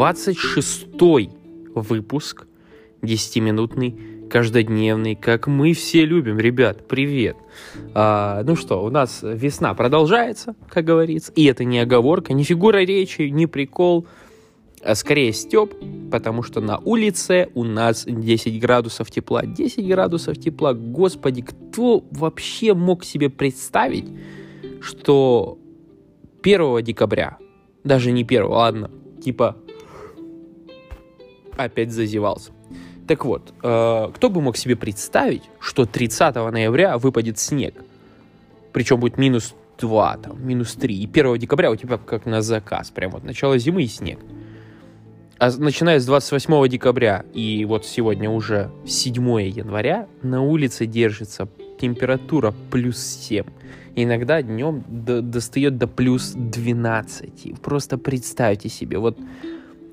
26-й выпуск 10-минутный каждодневный, как мы все любим. Ребят, привет. А, ну что, у нас весна продолжается, как говорится, и это не оговорка, не фигура речи, не прикол, а скорее степ, потому что на улице у нас 10 градусов тепла. 10 градусов тепла, господи, кто вообще мог себе представить, что 1 декабря, даже не 1, ладно, типа опять зазевался. Так вот, э, кто бы мог себе представить, что 30 ноября выпадет снег? Причем будет минус 2, там, минус 3. И 1 декабря у тебя как на заказ. Прям вот начало зимы и снег. А начиная с 28 декабря и вот сегодня уже 7 января на улице держится температура плюс 7. Иногда днем до, достает до плюс 12. Просто представьте себе, вот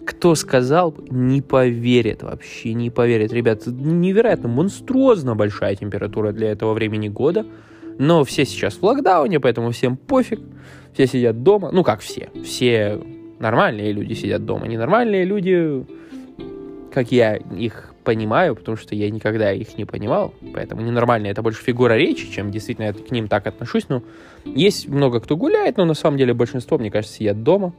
кто сказал, не поверит вообще, не поверит. Ребят, невероятно монструозно большая температура для этого времени года. Но все сейчас в локдауне, поэтому всем пофиг. Все сидят дома. Ну, как все. Все нормальные люди сидят дома. Ненормальные люди, как я их понимаю, потому что я никогда их не понимал, поэтому ненормальные это больше фигура речи, чем действительно я к ним так отношусь. Но есть много кто гуляет, но на самом деле большинство, мне кажется, сидят дома.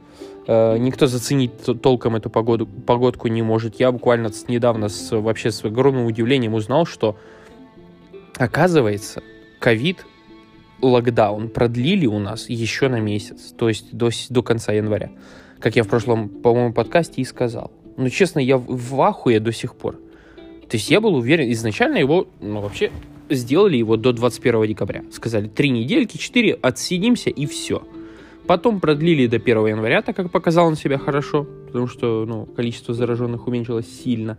Э, никто заценить толком эту погоду, погодку не может. Я буквально недавно с, вообще с огромным удивлением узнал, что оказывается, ковид, локдаун продлили у нас еще на месяц, то есть до, до конца января, как я в прошлом, по-моему, подкасте и сказал. Но, честно, я в ахуе до сих пор. То есть я был уверен, изначально его, ну, вообще, сделали его до 21 декабря. Сказали, три недельки, четыре, отсидимся и все. Потом продлили до 1 января, так как показал он себя хорошо, потому что ну, количество зараженных уменьшилось сильно.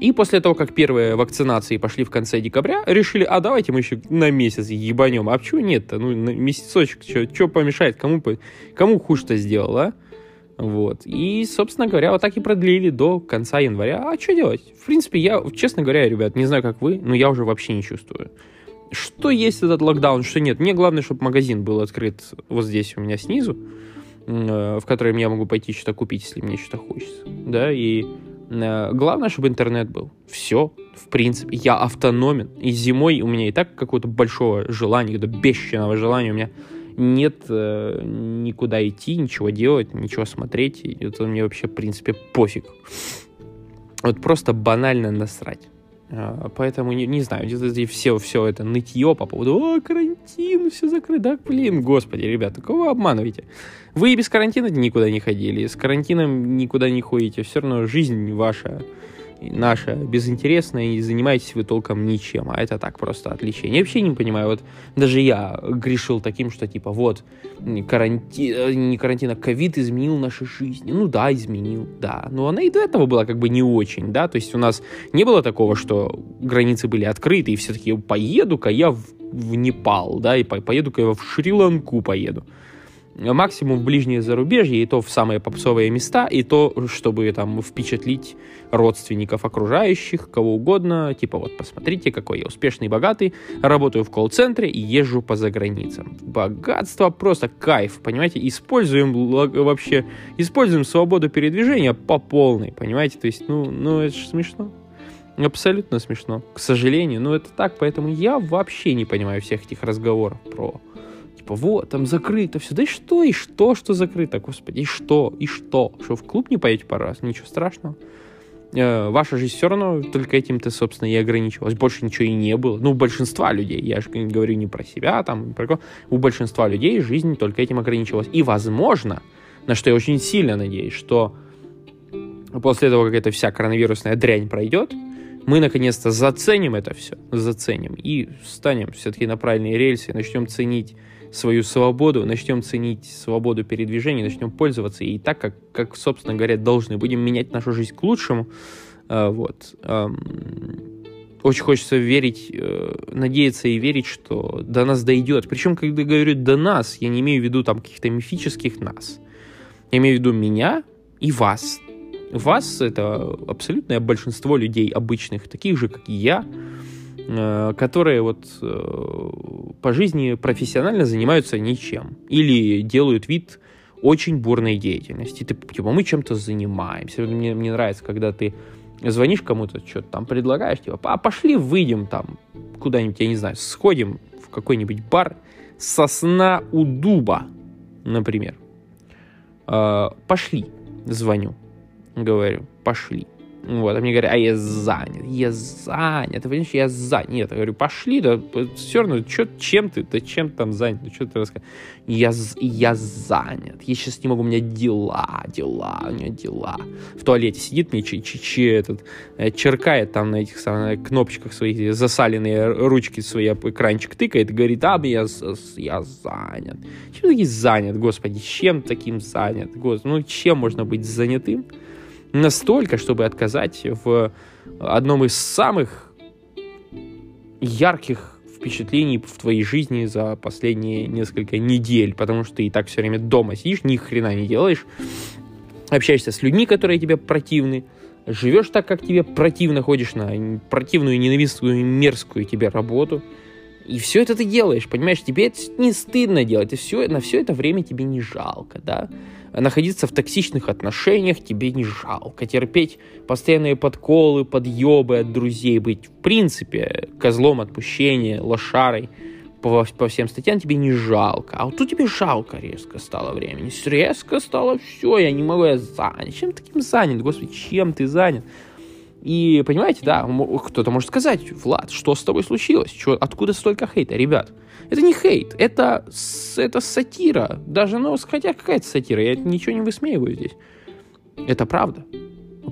И после того, как первые вакцинации пошли в конце декабря, решили, а давайте мы еще на месяц ебанем. А почему нет-то? Ну, месяцочек, что помешает? Кому, кому хуже-то сделал, а? Вот. И, собственно говоря, вот так и продлили до конца января. А что делать? В принципе, я, честно говоря, ребят, не знаю, как вы, но я уже вообще не чувствую. Что есть этот локдаун, что нет. Мне главное, чтобы магазин был открыт вот здесь у меня снизу, э, в который я могу пойти что-то купить, если мне что-то хочется. Да, и э, главное, чтобы интернет был. Все, в принципе. Я автономен. И зимой у меня и так какого-то большого желания, какого-то бесченного желания у меня нет э, никуда идти, ничего делать, ничего смотреть. Это мне вообще, в принципе, пофиг. Вот просто банально насрать. А, поэтому, не, не знаю, все, все это нытье по поводу «О, карантин, все закрыто». Да, блин, господи, ребята, кого вы обманываете? Вы и без карантина никуда не ходили, с карантином никуда не ходите. Все равно жизнь ваша наша безинтересная, и занимаетесь вы толком ничем, а это так просто отвлечение. Я вообще не понимаю, вот даже я грешил таким, что типа вот карантин, э, не карантин, а ковид изменил наши жизни. Ну да, изменил, да, но она и до этого была как бы не очень, да, то есть у нас не было такого, что границы были открыты, и все-таки поеду-ка я в, в Непал, да, и поеду-ка я в Шри-Ланку поеду максимум ближнее зарубежье, и то в самые попсовые места, и то, чтобы там впечатлить родственников окружающих, кого угодно, типа вот посмотрите, какой я успешный, богатый, работаю в колл-центре и езжу по заграницам. Богатство просто кайф, понимаете, используем вообще, используем свободу передвижения по полной, понимаете, то есть, ну, ну это же смешно. Абсолютно смешно. К сожалению, но это так, поэтому я вообще не понимаю всех этих разговоров про Типа, вот, там закрыто все. Да и что, и что, что закрыто, господи, и что, и что? Что, в клуб не поедете пару раз? Ничего страшного. Э, ваша жизнь все равно только этим-то, собственно, и ограничивалась. Больше ничего и не было. Ну, у большинства людей, я же говорю не про себя, там, про кого. У большинства людей жизнь только этим ограничивалась. И, возможно, на что я очень сильно надеюсь, что после того, как эта вся коронавирусная дрянь пройдет, мы наконец-то заценим это все, заценим и станем все-таки на правильные рельсы, начнем ценить свою свободу, начнем ценить свободу передвижения, начнем пользоваться ей так, как, как, собственно говоря, должны. Будем менять нашу жизнь к лучшему. А, вот. Очень хочется верить, э, надеяться и верить, что до нас дойдет. Причем, когда говорю «до нас», я не имею в виду там каких-то мифических нас. Я имею в виду меня и вас. Вас — это абсолютное большинство людей обычных, таких же, как и я, которые вот э, по жизни профессионально занимаются ничем или делают вид очень бурной деятельности. Ты, типа, мы чем-то занимаемся. Мне, мне нравится, когда ты звонишь кому-то, что-то там предлагаешь, типа, а пошли выйдем там куда-нибудь, я не знаю, сходим в какой-нибудь бар «Сосна у дуба», например. Э, пошли, звоню, говорю, пошли. Вот, а мне говорят, а я занят, я занят, ты понимаешь, я занят. Нет, я говорю, пошли, да, все равно, чё, чем ты, ты чем там занят, ну, что ты рассказываешь? Я, я занят, я сейчас не могу, у меня дела, дела, у меня дела. В туалете сидит мне, ч, ч, ч, этот, э, черкает там на этих самых кнопочках своих, засаленные ручки свои, экранчик тыкает и говорит, а, я, я занят. Чем такие занят, господи, чем таким занят, господи, ну, чем можно быть занятым? Настолько, чтобы отказать в одном из самых ярких впечатлений в твоей жизни за последние несколько недель, потому что ты и так все время дома сидишь, ни хрена не делаешь, общаешься с людьми, которые тебе противны, живешь так, как тебе противно, ходишь на противную, ненавистную, мерзкую тебе работу, и все это ты делаешь, понимаешь, тебе это не стыдно делать, и все, на все это время тебе не жалко, да, находиться в токсичных отношениях тебе не жалко. Терпеть постоянные подколы, подъебы от друзей, быть в принципе козлом отпущения, лошарой по, по всем статьям тебе не жалко. А вот тут тебе жалко резко стало времени. Резко стало все, я не могу, я занят. Чем таким занят? Господи, чем ты занят? И понимаете, да, кто-то может сказать, Влад, что с тобой случилось? Чё, откуда столько хейта? Ребят, это не хейт, это, это сатира. Даже, ну, хотя какая-то сатира, я ничего не высмеиваю здесь. Это правда.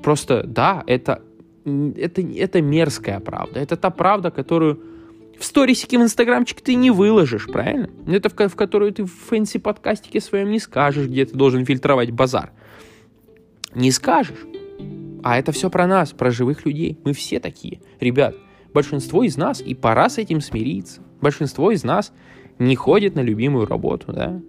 Просто, да, это, это, это мерзкая правда. Это та правда, которую в сторисике в инстаграмчик ты не выложишь, правильно? Это в, в которую ты в фэнси-подкастике своем не скажешь, где ты должен фильтровать базар. Не скажешь. А это все про нас, про живых людей. Мы все такие. Ребят, большинство из нас, и пора с этим смириться. Большинство из нас не ходит на любимую работу, да?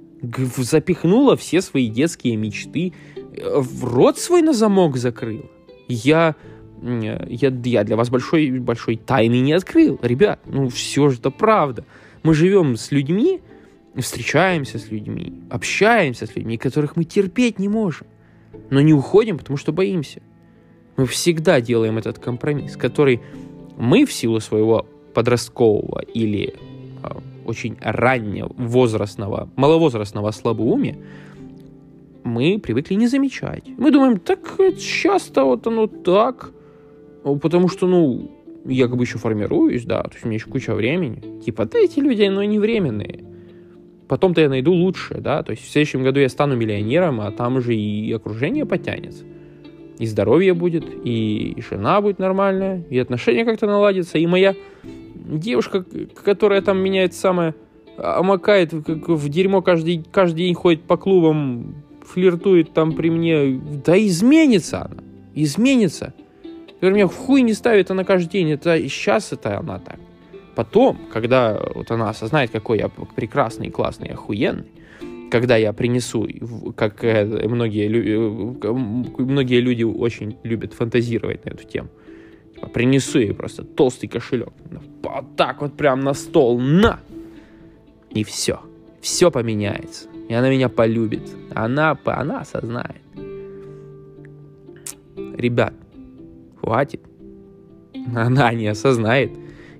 Запихнула все свои детские мечты, э, в рот свой на замок закрыл. Я, я, я для вас большой, большой тайны не открыл. Ребят, ну все же это правда. Мы живем с людьми, встречаемся с людьми, общаемся с людьми, которых мы терпеть не можем. Но не уходим, потому что боимся. Мы всегда делаем этот компромисс, который мы в силу своего подросткового или э, очень раннего возрастного, маловозрастного слабоумия, мы привыкли не замечать. Мы думаем, так часто вот оно так, потому что, ну, я как бы еще формируюсь, да, то есть у меня еще куча времени. Типа, да эти люди, но не временные. Потом-то я найду лучшее, да, то есть в следующем году я стану миллионером, а там уже и окружение потянется и здоровье будет, и, жена будет нормальная, и отношения как-то наладятся, и моя девушка, которая там меняет самое, омакает как в дерьмо каждый, каждый день ходит по клубам, флиртует там при мне, да изменится она, изменится. Говорю, меня в хуй не ставит она каждый день, это сейчас это она так. Потом, когда вот она осознает, какой я прекрасный, классный, охуенный, когда я принесу, как э, многие, э, многие люди очень любят фантазировать на эту тему, типа, принесу ей просто толстый кошелек, вот так вот прям на стол, на! И все. Все поменяется. И она меня полюбит. Она, она осознает. Ребят, хватит. Она не осознает,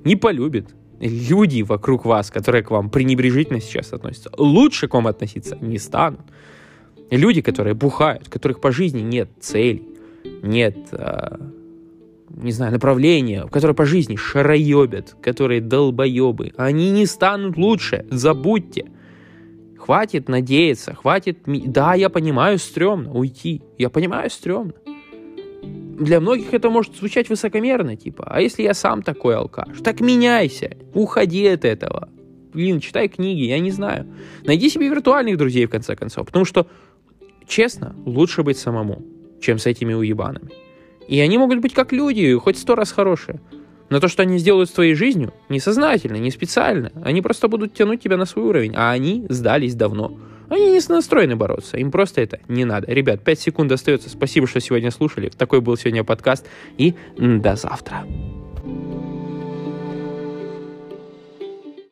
не полюбит, люди вокруг вас, которые к вам пренебрежительно сейчас относятся, лучше к вам относиться не станут. Люди, которые бухают, у которых по жизни нет целей, нет, э, не знаю, направления, которые по жизни шароебят, которые долбоебы, они не станут лучше, забудьте. Хватит надеяться, хватит... Да, я понимаю, стрёмно уйти. Я понимаю, стрёмно для многих это может звучать высокомерно, типа, а если я сам такой алкаш? Так меняйся, уходи от этого. Блин, читай книги, я не знаю. Найди себе виртуальных друзей, в конце концов, потому что, честно, лучше быть самому, чем с этими уебанами. И они могут быть как люди, хоть сто раз хорошие. Но то, что они сделают с твоей жизнью, несознательно, не специально. Они просто будут тянуть тебя на свой уровень, а они сдались давно. Они не настроены бороться, им просто это не надо. Ребят, 5 секунд остается. Спасибо, что сегодня слушали. Такой был сегодня подкаст. И до завтра.